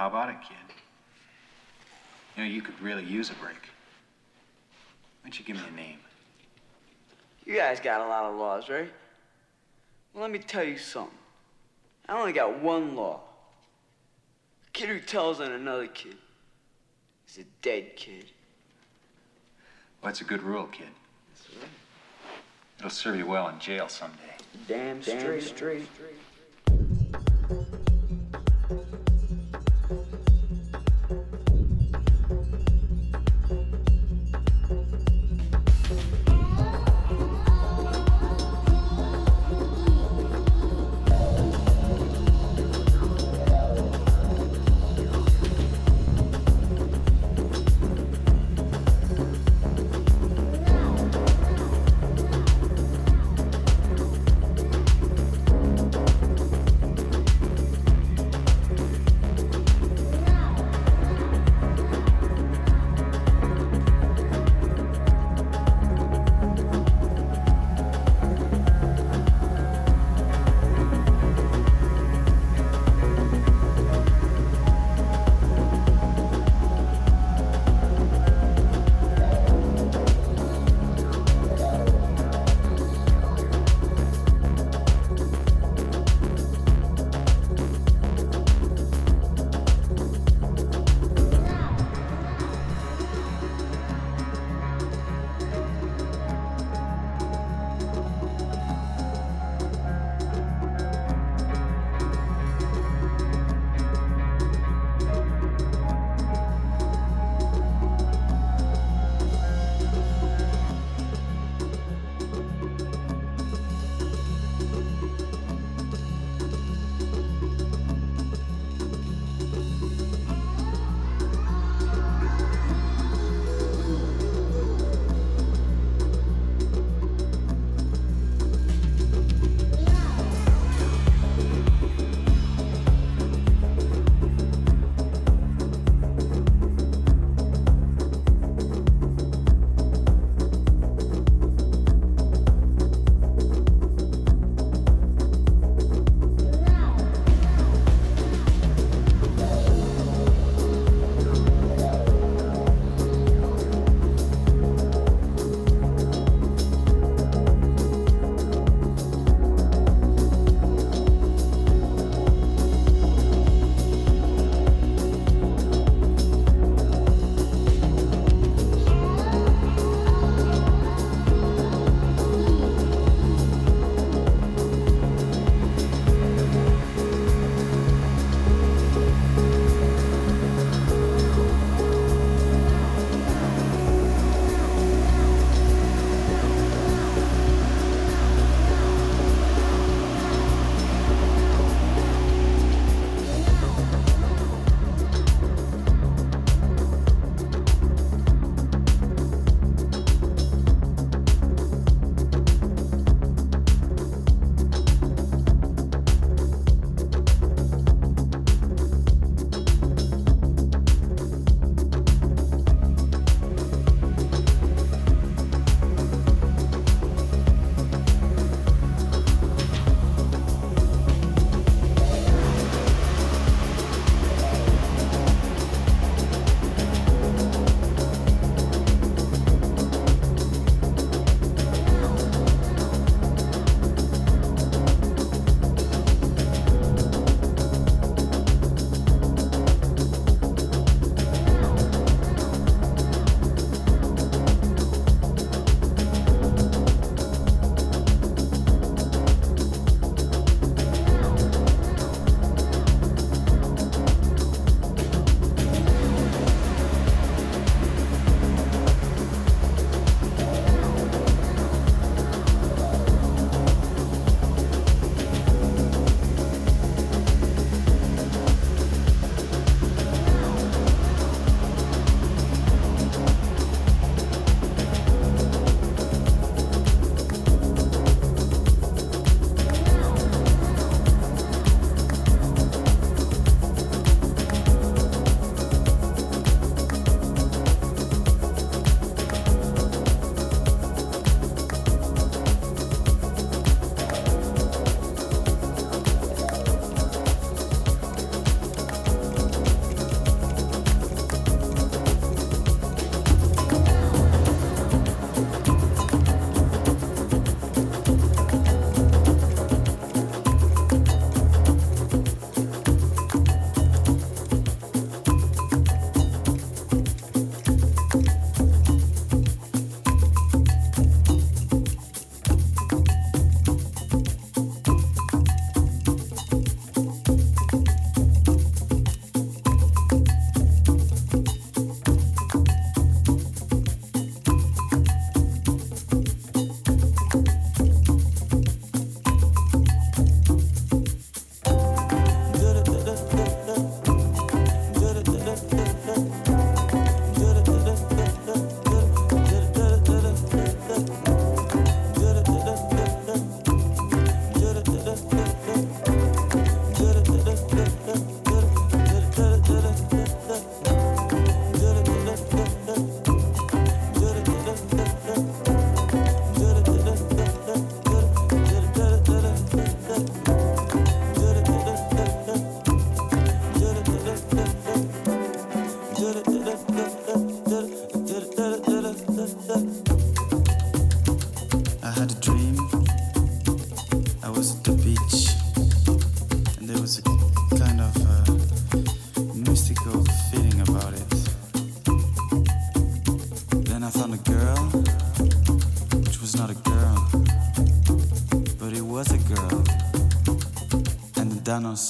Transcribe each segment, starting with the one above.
how about it, kid? You know, you could really use a break. Why don't you give me a name? You guys got a lot of laws, right? Well, let me tell you something. I only got one law. A kid who tells on another kid is a dead kid. Well, that's a good rule, kid. That's right. It'll serve you well in jail someday. Damn straight. straight.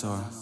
Dinosaur.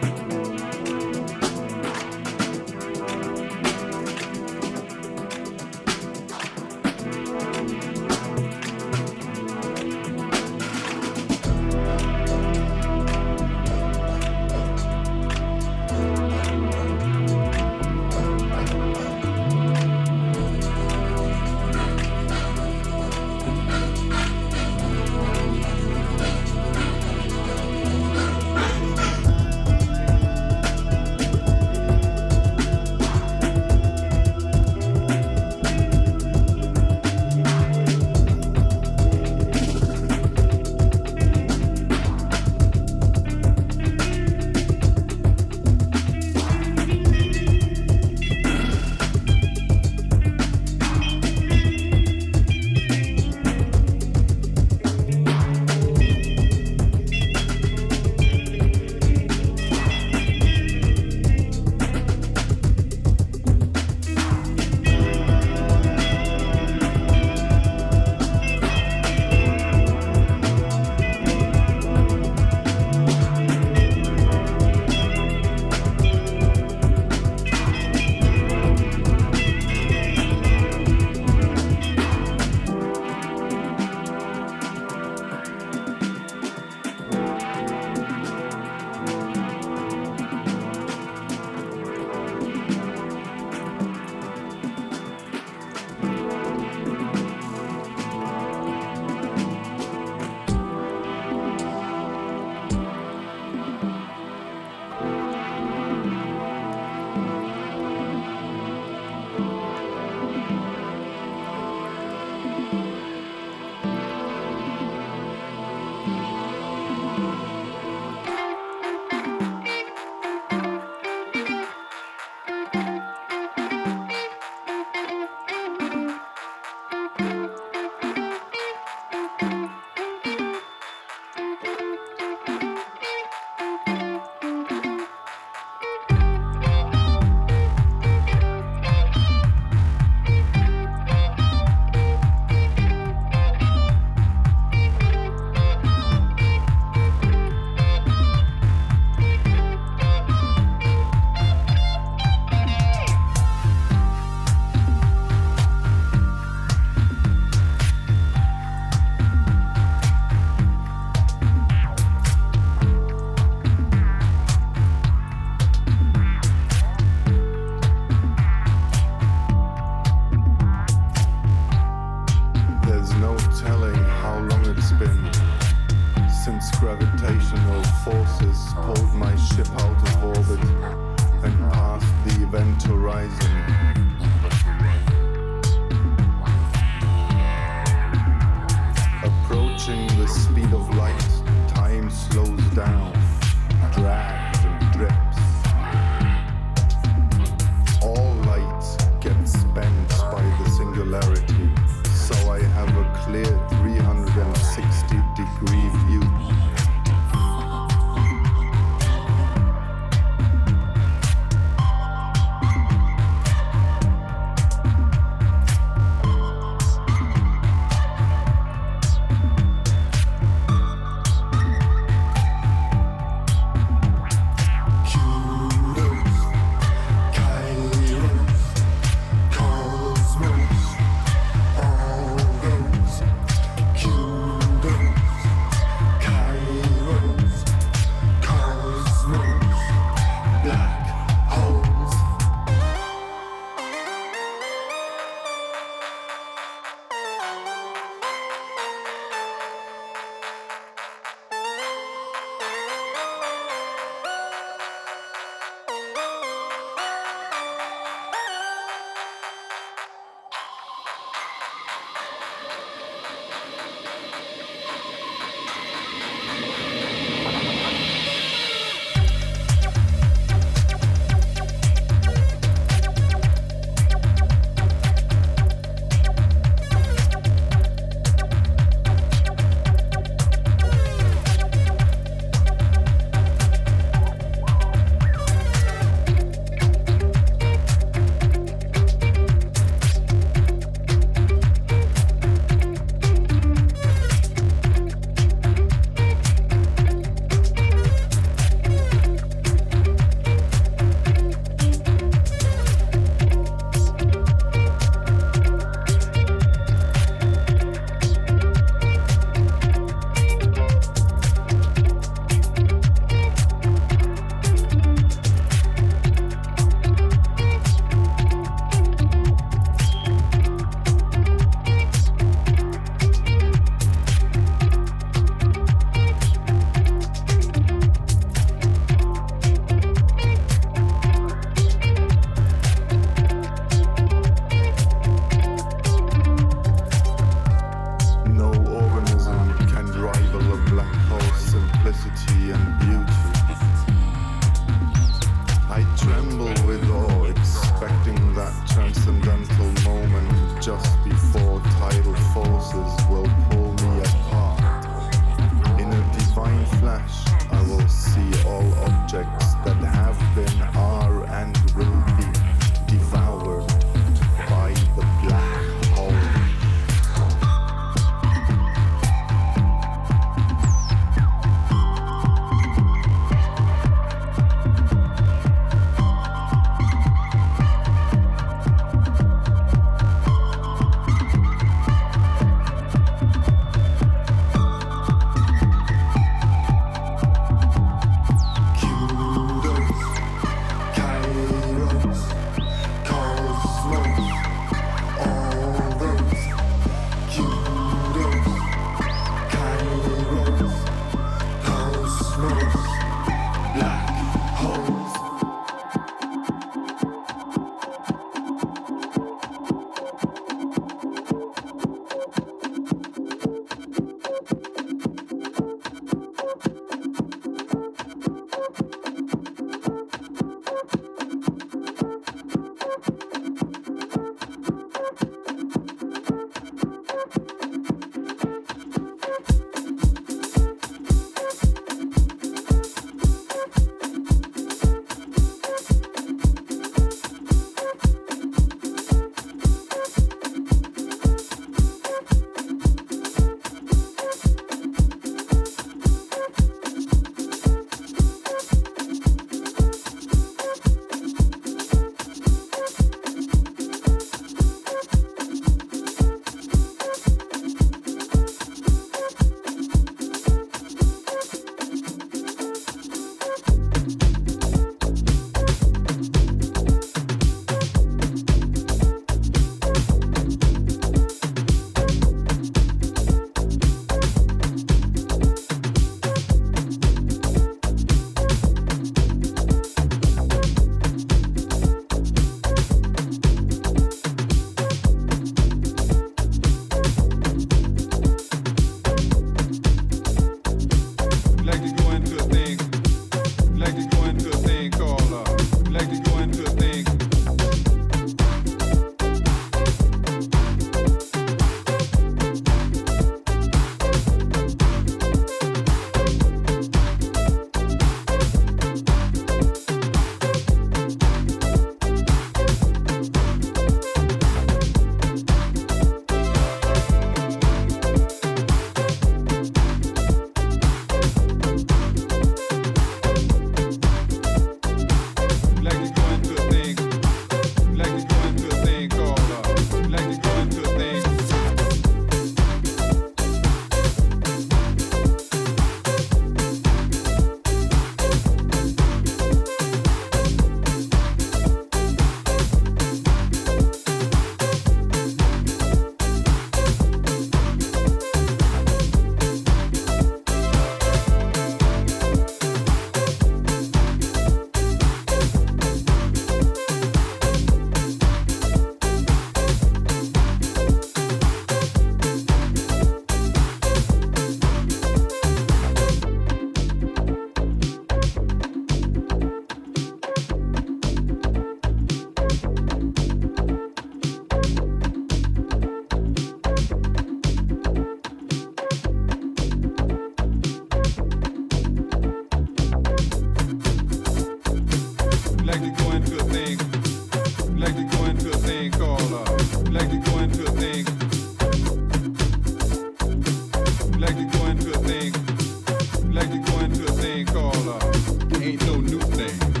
no new name.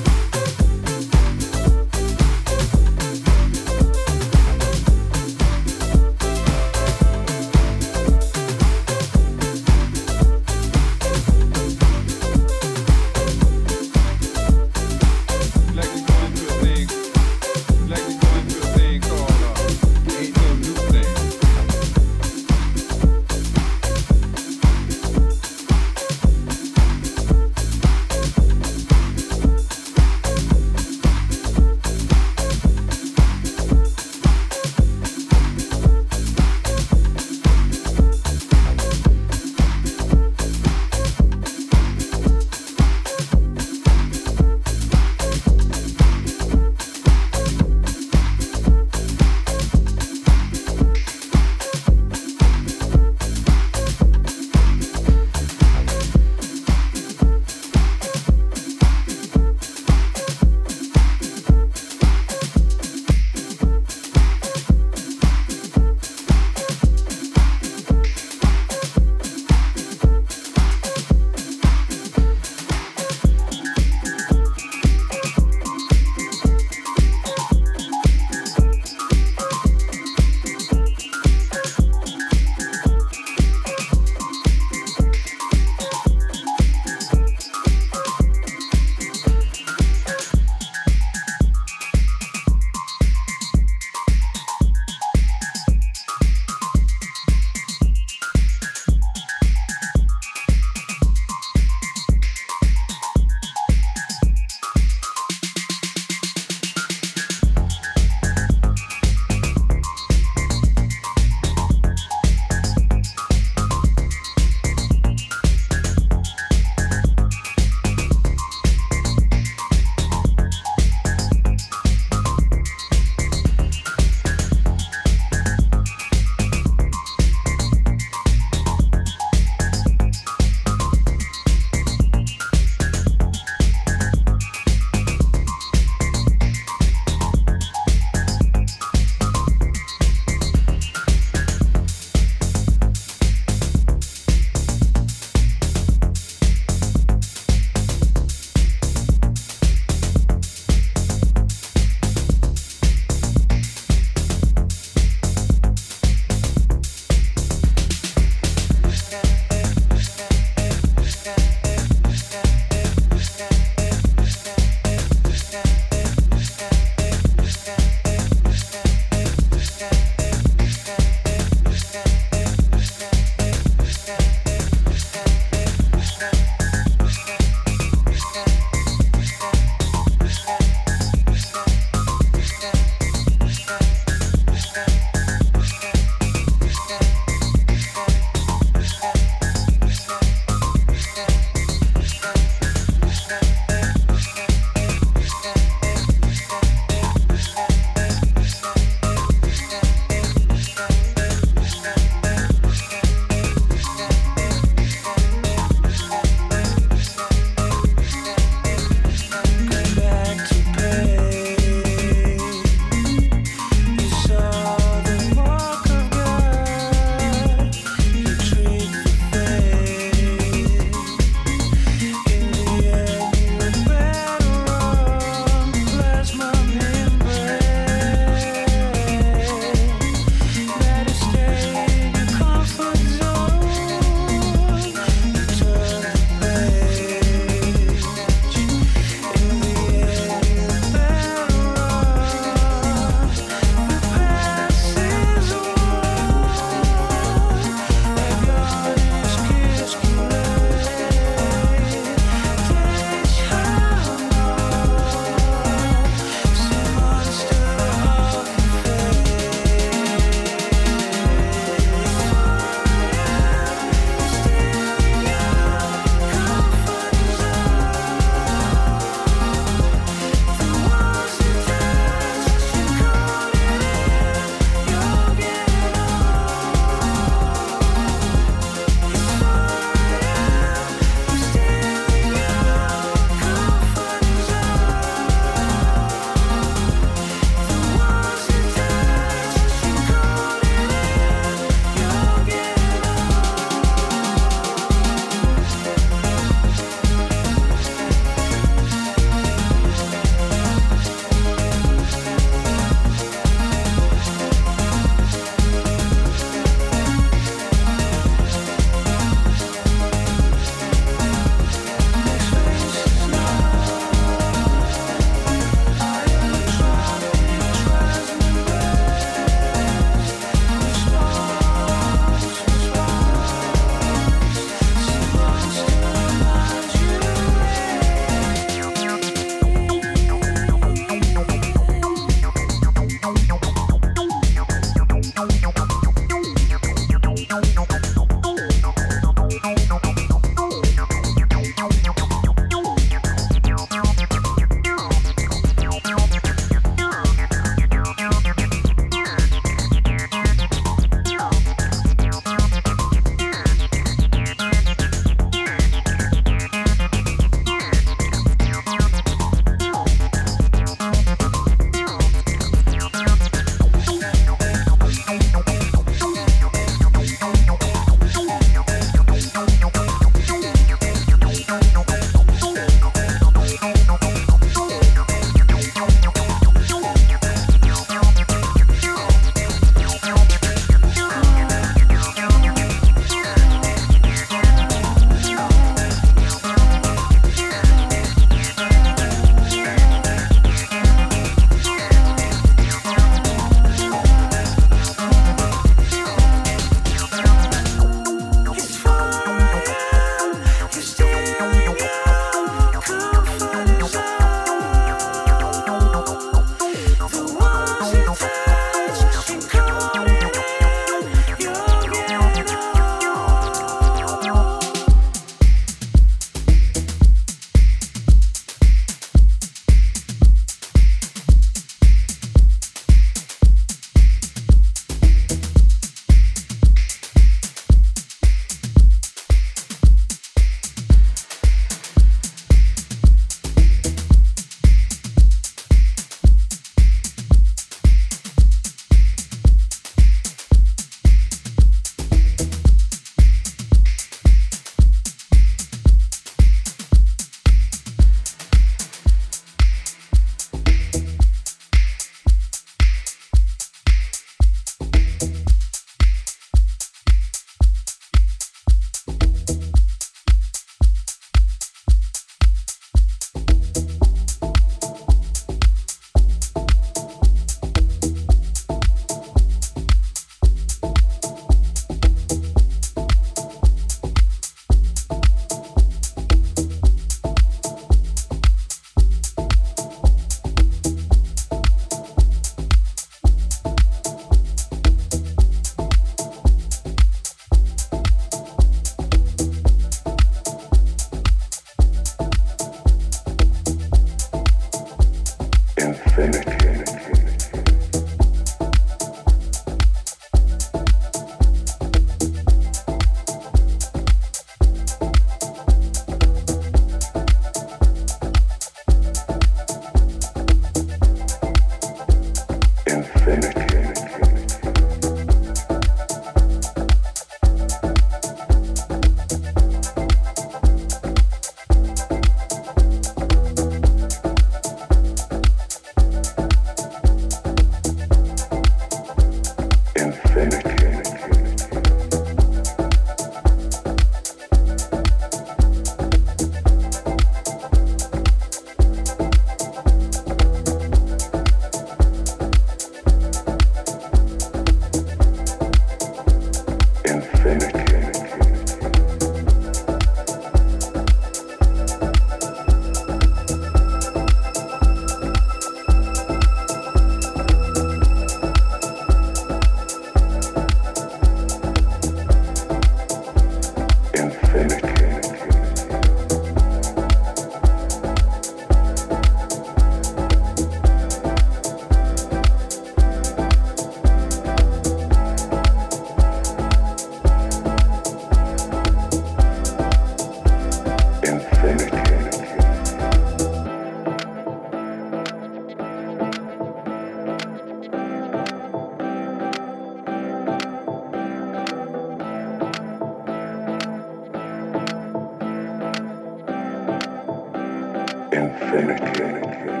Infinity.